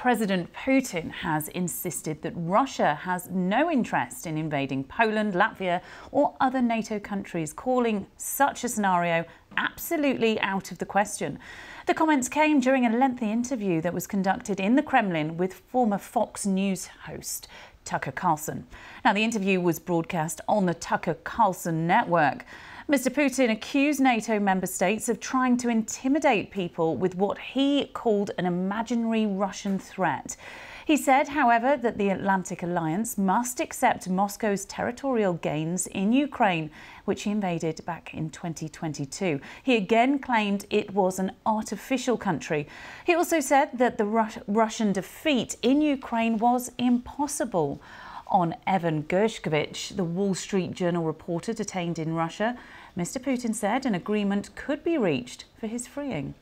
President Putin has insisted that Russia has no interest in invading Poland, Latvia, or other NATO countries, calling such a scenario absolutely out of the question. The comments came during a lengthy interview that was conducted in the Kremlin with former Fox News host Tucker Carlson. Now, the interview was broadcast on the Tucker Carlson network. Mr. Putin accused NATO member states of trying to intimidate people with what he called an imaginary Russian threat. He said, however, that the Atlantic Alliance must accept Moscow's territorial gains in Ukraine, which he invaded back in 2022. He again claimed it was an artificial country. He also said that the Russian defeat in Ukraine was impossible on Evan Gershkovich, the Wall Street Journal reporter detained in Russia. Mr. Putin said an agreement could be reached for his freeing.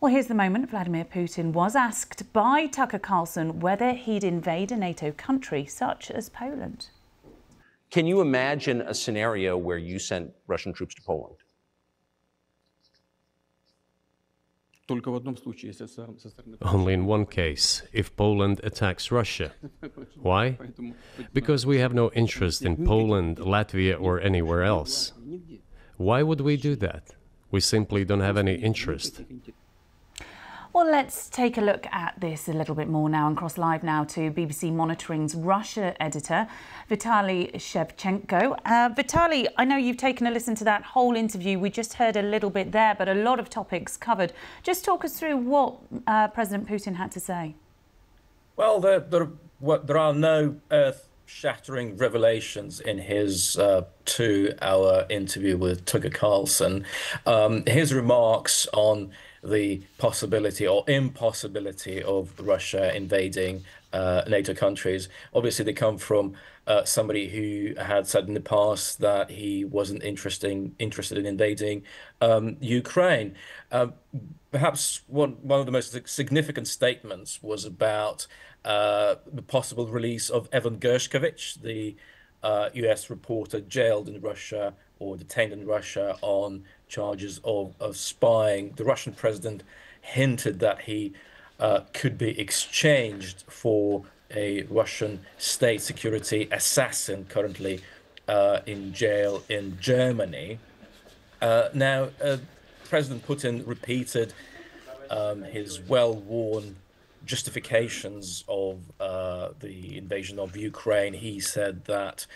Well, here's the moment Vladimir Putin was asked by Tucker Carlson whether he'd invade a NATO country such as Poland. Can you imagine a scenario where you sent Russian troops to Poland? Only in one case, if Poland attacks Russia. Why? Because we have no interest in Poland, Latvia, or anywhere else. Why would we do that? We simply don't have any interest. Well, let's take a look at this a little bit more now and cross live now to BBC Monitoring's Russia editor, Vitaly Shevchenko. Uh, Vitaly, I know you've taken a listen to that whole interview. We just heard a little bit there, but a lot of topics covered. Just talk us through what uh, President Putin had to say. Well, there, there, there are no earth shattering revelations in his uh, two hour interview with Tucker Carlson. Um, his remarks on the possibility or impossibility of Russia invading uh, NATO countries. Obviously, they come from uh, somebody who had said in the past that he wasn't interesting, interested in invading um, Ukraine. Uh, perhaps one, one of the most significant statements was about uh, the possible release of Evan Gershkovich, the US uh, reporter jailed in Russia or detained in Russia on charges of, of spying. The Russian president hinted that he uh, could be exchanged for a Russian state security assassin currently uh, in jail in Germany. Uh, now, uh, President Putin repeated um, his well worn justifications of uh, the invasion of Ukraine. He said that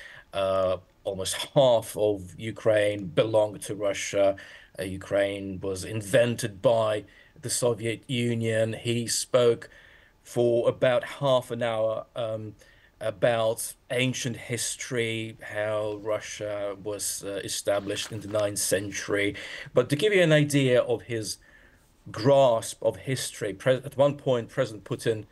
almost half of Ukraine belonged to Russia. Ukraine was invented by the Soviet Union. He spoke for about half an hour um, about ancient history, how Russia was uh, established in the ninth century. But to give you an idea of his grasp of history, at one point, President Putin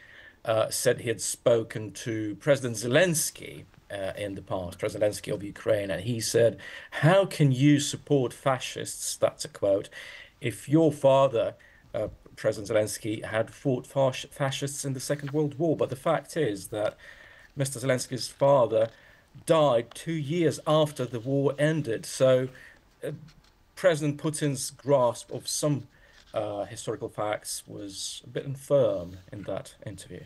uh, said he had spoken to President Zelensky uh, in the past, President Zelensky of Ukraine, and he said, How can you support fascists? That's a quote. If your father, uh, President Zelensky, had fought fascists in the Second World War. But the fact is that Mr. Zelensky's father died two years after the war ended. So uh, President Putin's grasp of some uh, historical facts was a bit infirm in that interview.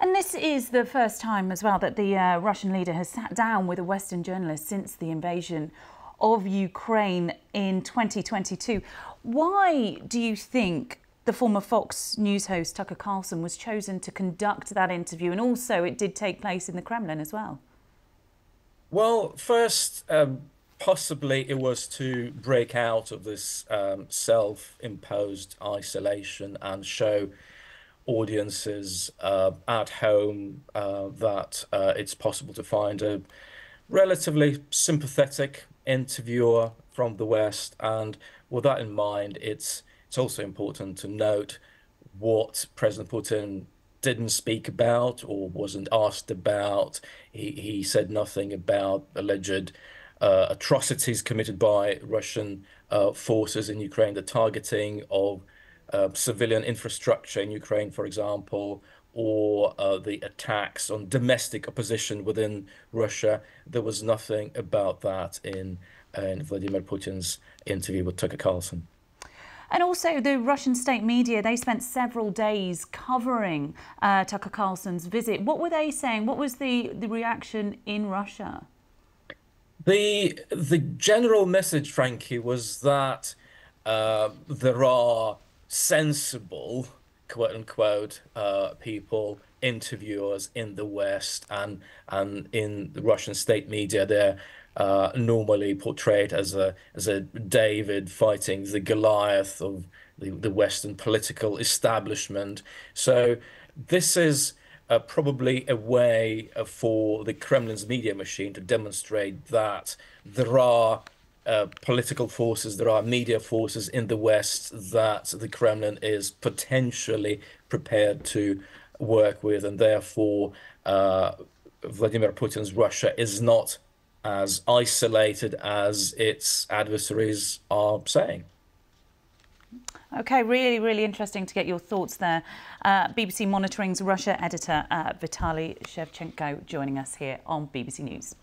And this is the first time as well that the uh, Russian leader has sat down with a Western journalist since the invasion of Ukraine in 2022. Why do you think the former Fox News host Tucker Carlson was chosen to conduct that interview? And also, it did take place in the Kremlin as well. Well, first, um, possibly it was to break out of this um, self imposed isolation and show audiences uh, at home uh, that uh, it's possible to find a relatively sympathetic interviewer from the West. And with that in mind, it's it's also important to note what President Putin didn't speak about or wasn't asked about. He he said nothing about alleged uh, atrocities committed by Russian uh, forces in Ukraine, the targeting of uh, civilian infrastructure in Ukraine, for example, or uh, the attacks on domestic opposition within Russia. There was nothing about that in, in Vladimir Putin's interview with Tucker Carlson. And also, the Russian state media, they spent several days covering uh, Tucker Carlson's visit. What were they saying? What was the, the reaction in Russia? The, the general message, Frankie, was that uh, there are sensible, quote unquote, uh, people, interviewers in the West and, and in the Russian state media. They're uh, normally portrayed as a as a David fighting the Goliath of the, the Western political establishment. So this is uh, probably a way for the Kremlin's media machine to demonstrate that there are uh, political forces, there are media forces in the West that the Kremlin is potentially prepared to work with, and therefore uh, Vladimir Putin's Russia is not as isolated as its adversaries are saying. Okay, really, really interesting to get your thoughts there. Uh, BBC Monitoring's Russia editor uh, Vitaly Shevchenko joining us here on BBC News.